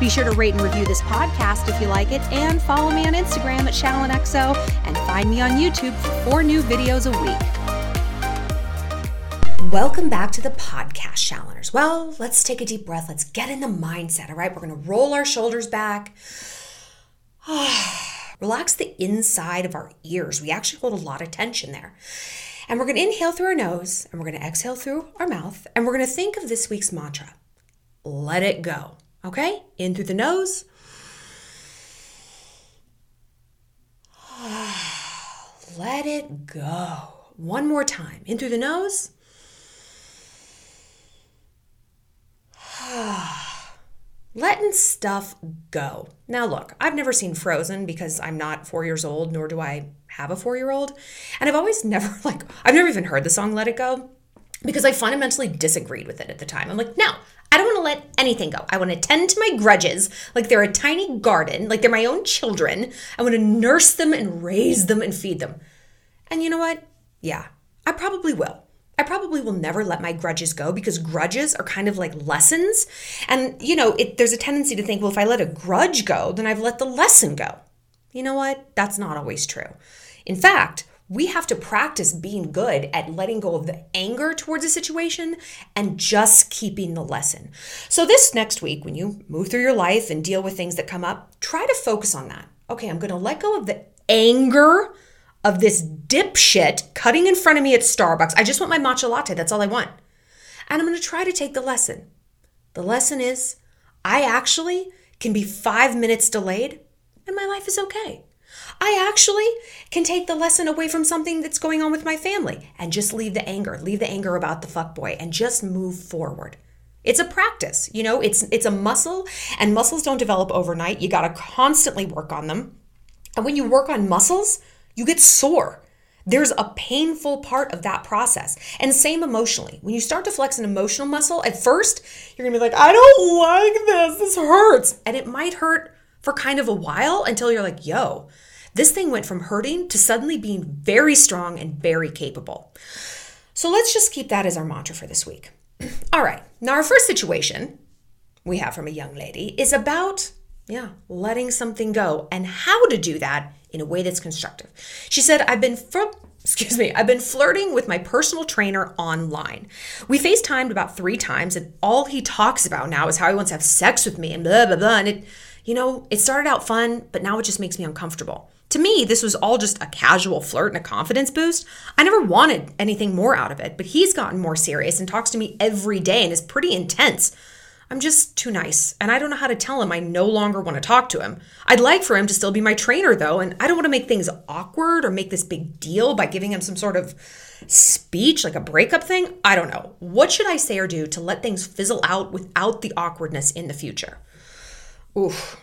Be sure to rate and review this podcast if you like it, and follow me on Instagram at ShallonXO, and find me on YouTube for four new videos a week. Welcome back to the podcast, Shalloners. Well, let's take a deep breath. Let's get in the mindset, all right? We're going to roll our shoulders back. Relax the inside of our ears. We actually hold a lot of tension there. And we're going to inhale through our nose and we're going to exhale through our mouth. And we're going to think of this week's mantra let it go. Okay? In through the nose. Let it go. One more time. In through the nose. Letting stuff go. Now, look, I've never seen Frozen because I'm not four years old, nor do I have a four year old. And I've always never, like, I've never even heard the song Let It Go because I fundamentally disagreed with it at the time. I'm like, no, I don't want to let anything go. I want to tend to my grudges like they're a tiny garden, like they're my own children. I want to nurse them and raise them and feed them. And you know what? Yeah, I probably will. I probably will never let my grudges go because grudges are kind of like lessons. And, you know, it, there's a tendency to think, well, if I let a grudge go, then I've let the lesson go. You know what? That's not always true. In fact, we have to practice being good at letting go of the anger towards a situation and just keeping the lesson. So, this next week, when you move through your life and deal with things that come up, try to focus on that. Okay, I'm going to let go of the anger of this dipshit cutting in front of me at Starbucks. I just want my matcha latte. That's all I want. And I'm going to try to take the lesson. The lesson is I actually can be five minutes delayed and my life is okay. I actually can take the lesson away from something that's going on with my family and just leave the anger, leave the anger about the fuck boy and just move forward. It's a practice, you know, it's it's a muscle and muscles don't develop overnight. You got to constantly work on them. And when you work on muscles, you get sore. There's a painful part of that process. And same emotionally. When you start to flex an emotional muscle, at first, you're gonna be like, I don't like this. This hurts. And it might hurt for kind of a while until you're like, yo, this thing went from hurting to suddenly being very strong and very capable. So let's just keep that as our mantra for this week. All right. Now, our first situation we have from a young lady is about, yeah, letting something go and how to do that in a way that's constructive. She said, I've been excuse me, I've been flirting with my personal trainer online. We FaceTimed about three times, and all he talks about now is how he wants to have sex with me and blah, blah, blah. And it, you know, it started out fun, but now it just makes me uncomfortable. To me, this was all just a casual flirt and a confidence boost. I never wanted anything more out of it, but he's gotten more serious and talks to me every day and is pretty intense. I'm just too nice, and I don't know how to tell him I no longer want to talk to him. I'd like for him to still be my trainer, though, and I don't want to make things awkward or make this big deal by giving him some sort of speech, like a breakup thing. I don't know. What should I say or do to let things fizzle out without the awkwardness in the future? Oof.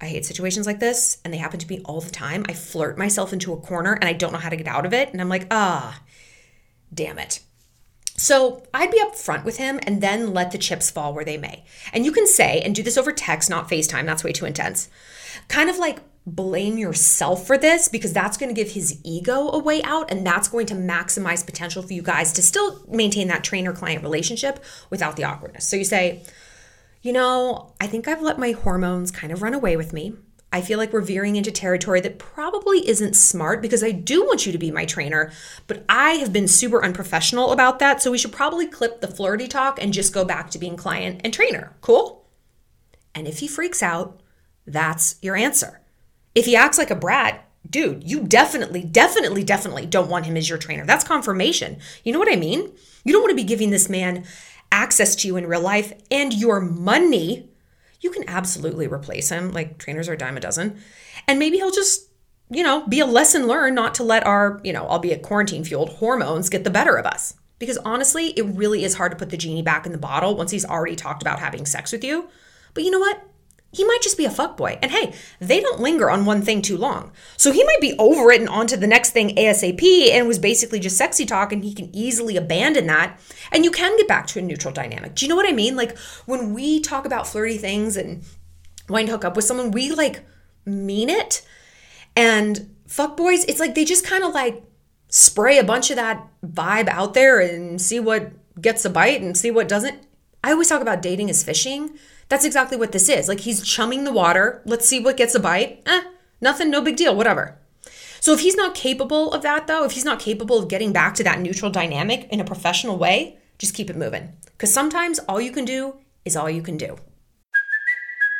I hate situations like this, and they happen to me all the time. I flirt myself into a corner and I don't know how to get out of it. And I'm like, ah, damn it. So I'd be upfront with him and then let the chips fall where they may. And you can say, and do this over text, not FaceTime, that's way too intense. Kind of like blame yourself for this because that's going to give his ego a way out and that's going to maximize potential for you guys to still maintain that trainer client relationship without the awkwardness. So you say, you know, I think I've let my hormones kind of run away with me. I feel like we're veering into territory that probably isn't smart because I do want you to be my trainer, but I have been super unprofessional about that. So we should probably clip the flirty talk and just go back to being client and trainer. Cool? And if he freaks out, that's your answer. If he acts like a brat, dude, you definitely, definitely, definitely don't want him as your trainer. That's confirmation. You know what I mean? You don't want to be giving this man access to you in real life and your money. You can absolutely replace him. Like trainers are a dime a dozen. And maybe he'll just, you know, be a lesson learned not to let our, you know, albeit quarantine fueled hormones get the better of us. Because honestly, it really is hard to put the genie back in the bottle once he's already talked about having sex with you. But you know what? He might just be a fuckboy. And hey, they don't linger on one thing too long. So he might be over it and on to the next thing ASAP and was basically just sexy talk and he can easily abandon that. And you can get back to a neutral dynamic. Do you know what I mean? Like when we talk about flirty things and wanting to hook up with someone, we like mean it. And fuckboys, it's like they just kind of like spray a bunch of that vibe out there and see what gets a bite and see what doesn't. I always talk about dating as fishing that's exactly what this is. Like he's chumming the water. Let's see what gets a bite. Eh, nothing, no big deal, whatever. So if he's not capable of that though, if he's not capable of getting back to that neutral dynamic in a professional way, just keep it moving. Because sometimes all you can do is all you can do.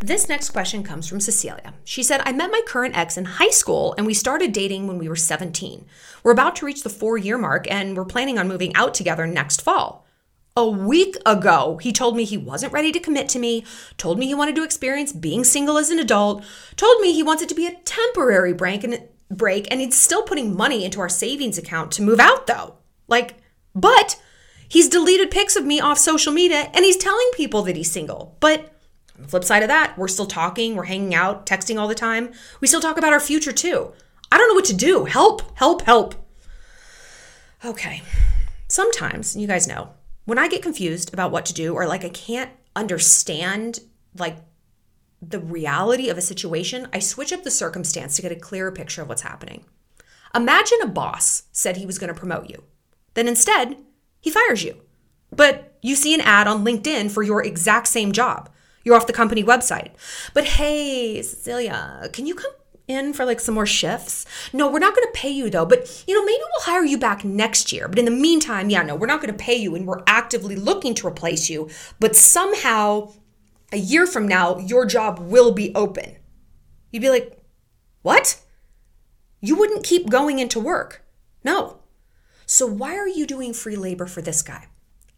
This next question comes from Cecilia. She said, I met my current ex in high school and we started dating when we were 17. We're about to reach the four year mark and we're planning on moving out together next fall. A week ago, he told me he wasn't ready to commit to me, told me he wanted to experience being single as an adult, told me he wants it to be a temporary break and, break, and he's still putting money into our savings account to move out though. Like, but he's deleted pics of me off social media and he's telling people that he's single. But the flip side of that, we're still talking, we're hanging out, texting all the time. We still talk about our future too. I don't know what to do. Help, help, help. Okay. Sometimes, you guys know, when I get confused about what to do or like I can't understand like the reality of a situation, I switch up the circumstance to get a clearer picture of what's happening. Imagine a boss said he was going to promote you. Then instead, he fires you. But you see an ad on LinkedIn for your exact same job. You're off the company website. But hey, Cecilia, can you come in for like some more shifts? No, we're not going to pay you though, but you know, maybe we'll hire you back next year. But in the meantime, yeah, no, we're not going to pay you and we're actively looking to replace you. But somehow, a year from now, your job will be open. You'd be like, what? You wouldn't keep going into work. No. So why are you doing free labor for this guy?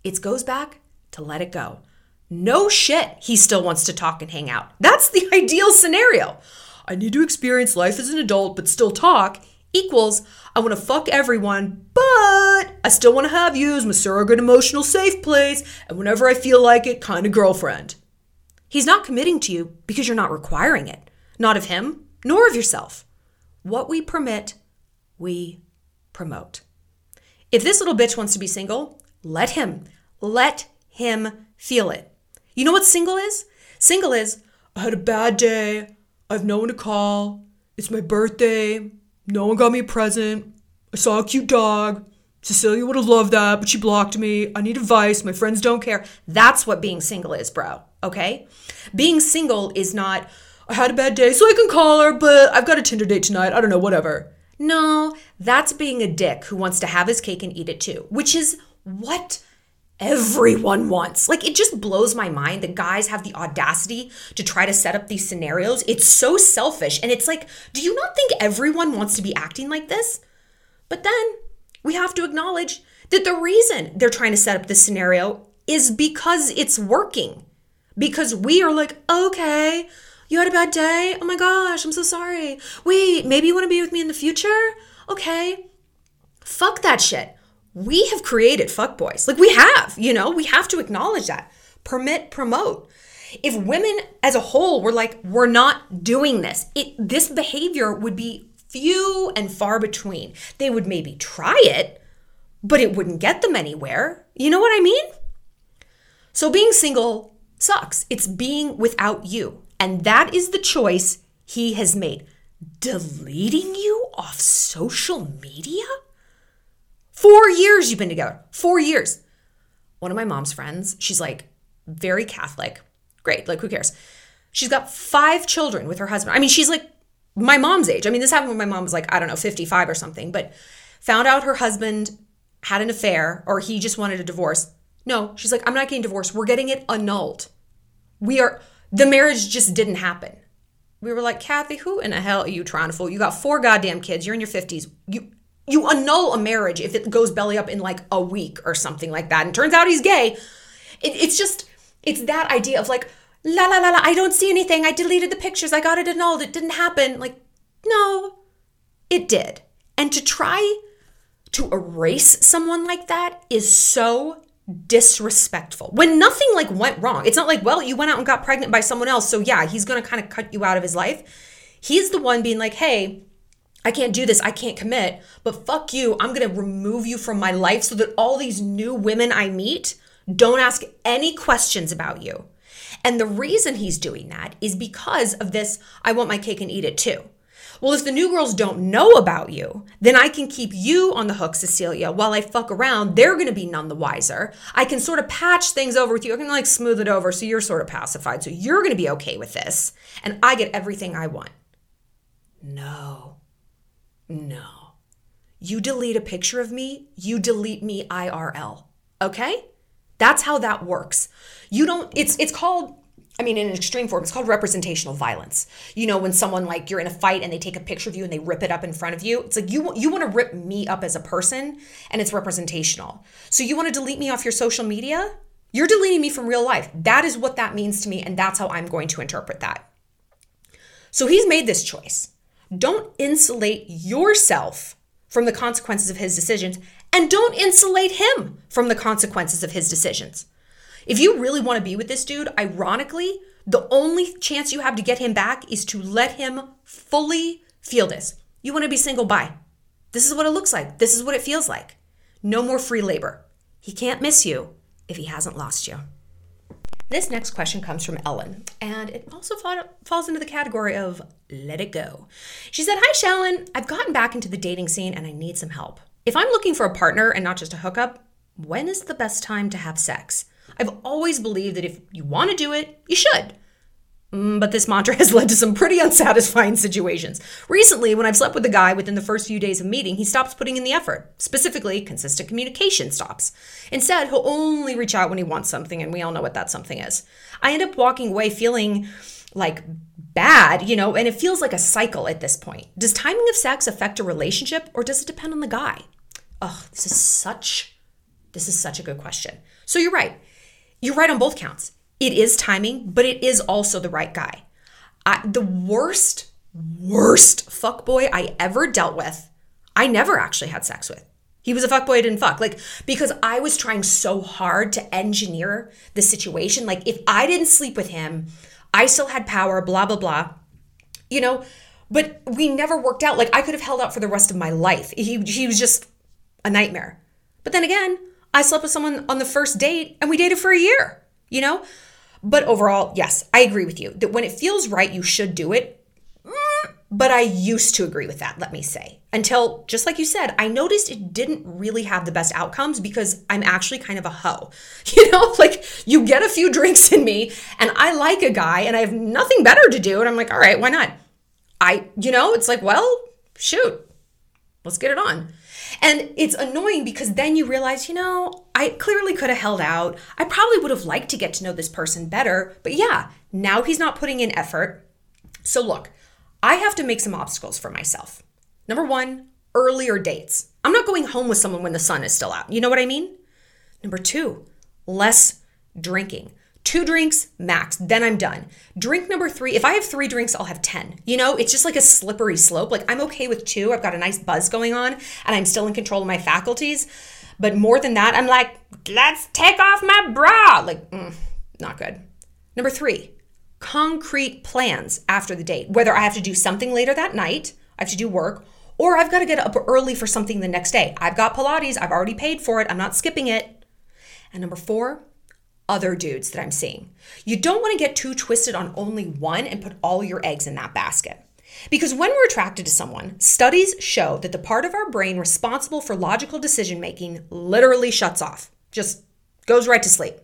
It goes back to let it go. No shit, he still wants to talk and hang out. That's the ideal scenario. I need to experience life as an adult but still talk equals I want to fuck everyone, but I still want to have you as my surrogate emotional safe place and whenever I feel like it, kind of girlfriend. He's not committing to you because you're not requiring it, not of him, nor of yourself. What we permit, we promote. If this little bitch wants to be single, let him. Let him feel it. You know what single is? Single is, I had a bad day. I have no one to call. It's my birthday. No one got me a present. I saw a cute dog. Cecilia would have loved that, but she blocked me. I need advice. My friends don't care. That's what being single is, bro. Okay? Being single is not, I had a bad day, so I can call her, but I've got a Tinder date tonight. I don't know, whatever. No, that's being a dick who wants to have his cake and eat it too, which is what everyone wants. Like it just blows my mind that guys have the audacity to try to set up these scenarios. It's so selfish. And it's like, do you not think everyone wants to be acting like this? But then we have to acknowledge that the reason they're trying to set up this scenario is because it's working. Because we are like, okay, you had a bad day. Oh my gosh, I'm so sorry. Wait, maybe you want to be with me in the future? Okay. Fuck that shit we have created fuckboys. Like we have, you know, we have to acknowledge that. Permit, promote. If women as a whole were like, we're not doing this, it this behavior would be few and far between. They would maybe try it, but it wouldn't get them anywhere. You know what I mean? So being single sucks. It's being without you. And that is the choice he has made. Deleting you off social media? Four years you've been together. Four years. One of my mom's friends, she's like very Catholic. Great, like who cares? She's got five children with her husband. I mean, she's like my mom's age. I mean, this happened when my mom was like, I don't know, 55 or something, but found out her husband had an affair or he just wanted a divorce. No, she's like, I'm not getting divorced. We're getting it annulled. We are, the marriage just didn't happen. We were like, Kathy, who in the hell are you trying to fool? You got four goddamn kids. You're in your 50s. You, you annul a marriage if it goes belly up in like a week or something like that. And turns out he's gay. It, it's just, it's that idea of like, la la la la, I don't see anything. I deleted the pictures. I got it annulled. It didn't happen. Like, no, it did. And to try to erase someone like that is so disrespectful when nothing like went wrong. It's not like, well, you went out and got pregnant by someone else. So yeah, he's to kind of cut you out of his life. He's the one being like, hey, I can't do this. I can't commit. But fuck you. I'm going to remove you from my life so that all these new women I meet don't ask any questions about you. And the reason he's doing that is because of this I want my cake and eat it too. Well, if the new girls don't know about you, then I can keep you on the hook, Cecilia, while I fuck around. They're going to be none the wiser. I can sort of patch things over with you. I can like smooth it over so you're sort of pacified. So you're going to be okay with this. And I get everything I want. No. No. You delete a picture of me, you delete me IRL. Okay? That's how that works. You don't it's it's called I mean, in an extreme form, it's called representational violence. You know, when someone like you're in a fight and they take a picture of you and they rip it up in front of you, it's like you you want to rip me up as a person, and it's representational. So you want to delete me off your social media? You're deleting me from real life. That is what that means to me, and that's how I'm going to interpret that. So he's made this choice. Don't insulate yourself from the consequences of his decisions, and don't insulate him from the consequences of his decisions. If you really want to be with this dude, ironically, the only chance you have to get him back is to let him fully feel this. You want to be single, bye. This is what it looks like. This is what it feels like. No more free labor. He can't miss you if he hasn't lost you. This next question comes from Ellen, and it also falls into the category of let it go. She said, Hi, Shallon. I've gotten back into the dating scene and I need some help. If I'm looking for a partner and not just a hookup, when is the best time to have sex? I've always believed that if you want to do it, you should. Mm, but this mantra has led to some pretty unsatisfying situations. Recently, when I've slept with a guy within the first few days of meeting, he stops putting in the effort. Specifically, consistent communication stops. Instead, he'll only reach out when he wants something, and we all know what that something is. I end up walking away feeling like bad, you know, and it feels like a cycle at this point. Does timing of sex affect a relationship or does it depend on the guy? Oh, this is such this is such a good question. So you're right. You're right on both counts. It is timing, but it is also the right guy. I, the worst, worst fuckboy I ever dealt with, I never actually had sex with. He was a fuckboy I didn't fuck. Like, because I was trying so hard to engineer the situation. Like, if I didn't sleep with him, I still had power, blah, blah, blah. You know, but we never worked out. Like, I could have held out for the rest of my life. He, he was just a nightmare. But then again, I slept with someone on the first date and we dated for a year, you know? But overall, yes, I agree with you that when it feels right, you should do it. Mm, but I used to agree with that, let me say. Until, just like you said, I noticed it didn't really have the best outcomes because I'm actually kind of a hoe. You know, like you get a few drinks in me and I like a guy and I have nothing better to do. And I'm like, all right, why not? I, you know, it's like, well, shoot, let's get it on. And it's annoying because then you realize, you know, I clearly could have held out. I probably would have liked to get to know this person better. But yeah, now he's not putting in effort. So look, I have to make some obstacles for myself. Number one, earlier dates. I'm not going home with someone when the sun is still out. You know what I mean? Number two, less drinking two drinks max then i'm done. Drink number three if i have three drinks i'll have 10 you know it's just like a slippery slope. Like i'm okay with two. I've got a nice buzz going on and i'm still in control of my faculties. But more than that i'm like let's take off my bra. Like mm, not good. Number three concrete plans after the date. Whether i have to do something later that night i have to do work or i've got to get up early for something the next day. I've got pilates. I've already paid for it. I'm not skipping it. And number four other dudes that I'm seeing. You don't want to get too twisted on only one and put all your eggs in that basket. Because when we're attracted to someone, studies show that the part of our brain responsible for logical decision making literally shuts off, just goes right to sleep.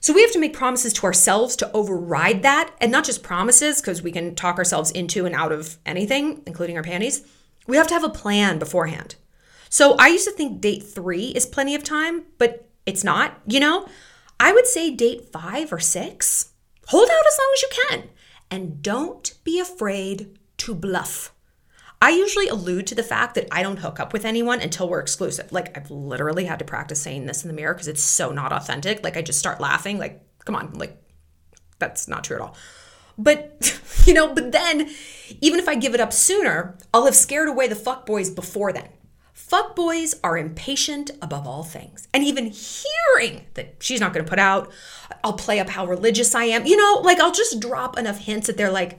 So we have to make promises to ourselves to override that, and not just promises, because we can talk ourselves into and out of anything, including our panties. We have to have a plan beforehand. So I used to think date three is plenty of time, but it's not, you know? I would say date five or six. Hold out as long as you can. And don't be afraid to bluff. I usually allude to the fact that I don't hook up with anyone until we're exclusive. Like, I've literally had to practice saying this in the mirror because it's so not authentic. Like, I just start laughing, like, come on, like, that's not true at all. But, you know, but then, even if I give it up sooner, I'll have scared away the fuck boys before then. Fuck boys are impatient above all things. And even hearing that she's not going to put out, I'll play up how religious I am. You know, like I'll just drop enough hints that they're like,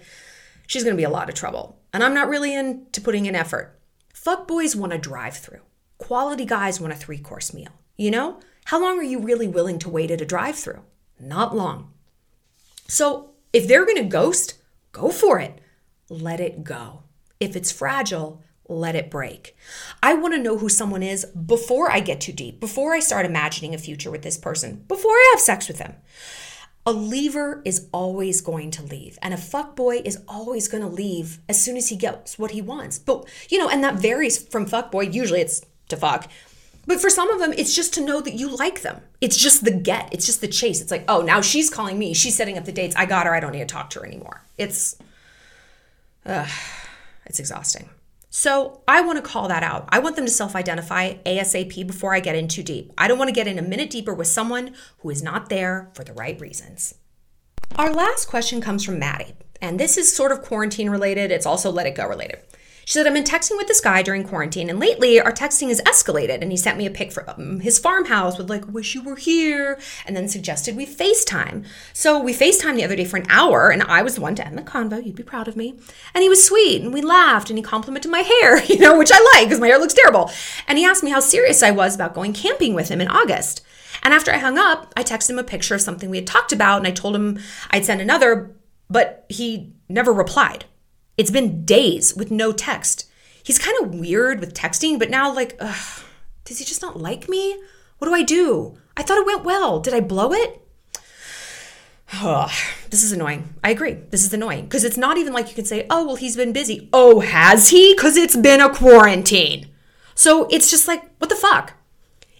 she's going to be a lot of trouble. And I'm not really into putting in effort. Fuck boys want a drive through. Quality guys want a three course meal. You know, how long are you really willing to wait at a drive through? Not long. So if they're going to ghost, go for it. Let it go. If it's fragile, let it break. I want to know who someone is before I get too deep, before I start imagining a future with this person, before I have sex with them. A leaver is always going to leave, and a fuck boy is always going to leave as soon as he gets what he wants. But you know, and that varies from fuck boy. Usually, it's to fuck, but for some of them, it's just to know that you like them. It's just the get. It's just the chase. It's like, oh, now she's calling me. She's setting up the dates. I got her. I don't need to talk to her anymore. It's, uh, it's exhausting. So I want to call that out. I want them to self identify ASAP before I get in too deep. I don't want to get in a minute deeper with someone who is not there for the right reasons. Our last question comes from Maddie, and this is sort of quarantine related. It's also let it go related. She said, I've been texting with this guy during quarantine, and lately our texting has escalated. And he sent me a pic from um, his farmhouse with, like, wish you were here, and then suggested we FaceTime. So we FaceTime the other day for an hour, and I was the one to end the convo. You'd be proud of me. And he was sweet, and we laughed, and he complimented my hair, you know, which I like because my hair looks terrible. And he asked me how serious I was about going camping with him in August. And after I hung up, I texted him a picture of something we had talked about, and I told him I'd send another, but he never replied. It's been days with no text. He's kind of weird with texting, but now, like, ugh, does he just not like me? What do I do? I thought it went well. Did I blow it? Ugh, this is annoying. I agree. This is annoying because it's not even like you can say, oh, well, he's been busy. Oh, has he? Because it's been a quarantine. So it's just like, what the fuck?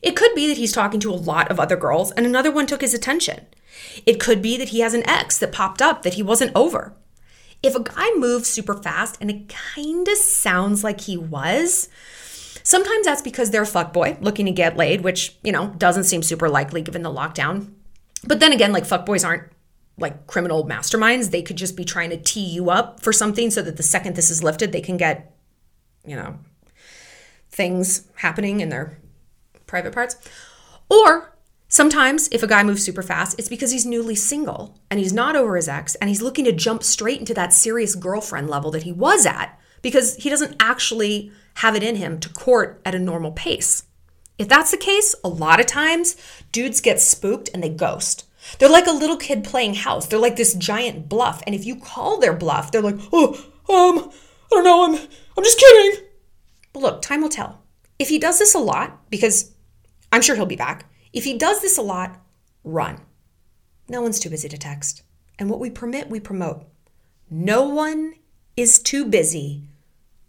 It could be that he's talking to a lot of other girls and another one took his attention. It could be that he has an ex that popped up that he wasn't over. If a guy moves super fast, and it kind of sounds like he was, sometimes that's because they're a fuckboy looking to get laid, which, you know, doesn't seem super likely given the lockdown. But then again, like fuckboys aren't like criminal masterminds. They could just be trying to tee you up for something so that the second this is lifted, they can get, you know, things happening in their private parts. Or Sometimes, if a guy moves super fast, it's because he's newly single and he's not over his ex and he's looking to jump straight into that serious girlfriend level that he was at because he doesn't actually have it in him to court at a normal pace. If that's the case, a lot of times dudes get spooked and they ghost. They're like a little kid playing house. They're like this giant bluff. And if you call their bluff, they're like, oh, um, I don't know, I'm, I'm just kidding. But look, time will tell. If he does this a lot, because I'm sure he'll be back, if he does this a lot, run. No one's too busy to text. And what we permit, we promote. No one is too busy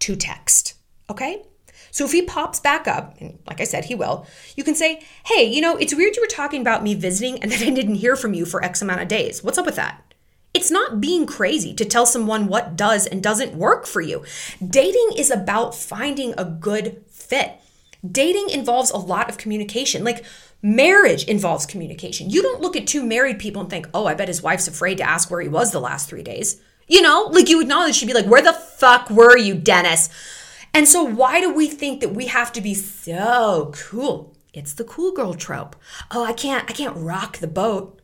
to text. Okay? So if he pops back up, and like I said, he will, you can say, hey, you know, it's weird you were talking about me visiting and then I didn't hear from you for X amount of days. What's up with that? It's not being crazy to tell someone what does and doesn't work for you. Dating is about finding a good fit. Dating involves a lot of communication. Like, Marriage involves communication. You don't look at two married people and think, oh, I bet his wife's afraid to ask where he was the last three days. You know, like you acknowledge she'd be like, where the fuck were you, Dennis? And so, why do we think that we have to be so cool? It's the cool girl trope. Oh, I can't, I can't rock the boat.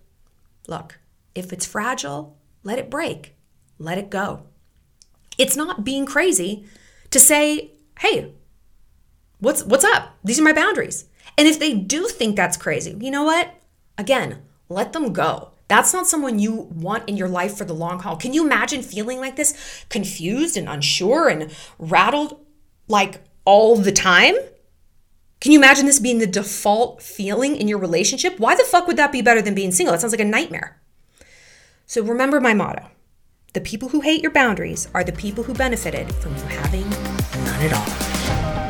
Look, if it's fragile, let it break, let it go. It's not being crazy to say, hey, what's what's up? These are my boundaries. And if they do think that's crazy, you know what? Again, let them go. That's not someone you want in your life for the long haul. Can you imagine feeling like this, confused and unsure and rattled like all the time? Can you imagine this being the default feeling in your relationship? Why the fuck would that be better than being single? That sounds like a nightmare. So remember my motto the people who hate your boundaries are the people who benefited from you having none at all.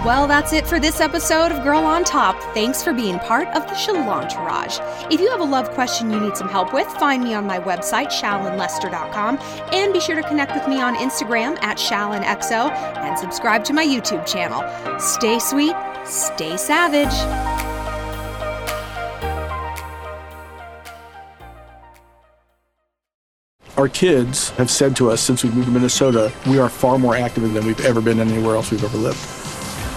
Well, that's it for this episode of Girl on Top. Thanks for being part of the Shalantourage. If you have a love question you need some help with, find me on my website, shallonlester.com, and be sure to connect with me on Instagram at shallonxo and subscribe to my YouTube channel. Stay sweet, stay savage. Our kids have said to us since we moved to Minnesota, we are far more active than we've ever been anywhere else we've ever lived.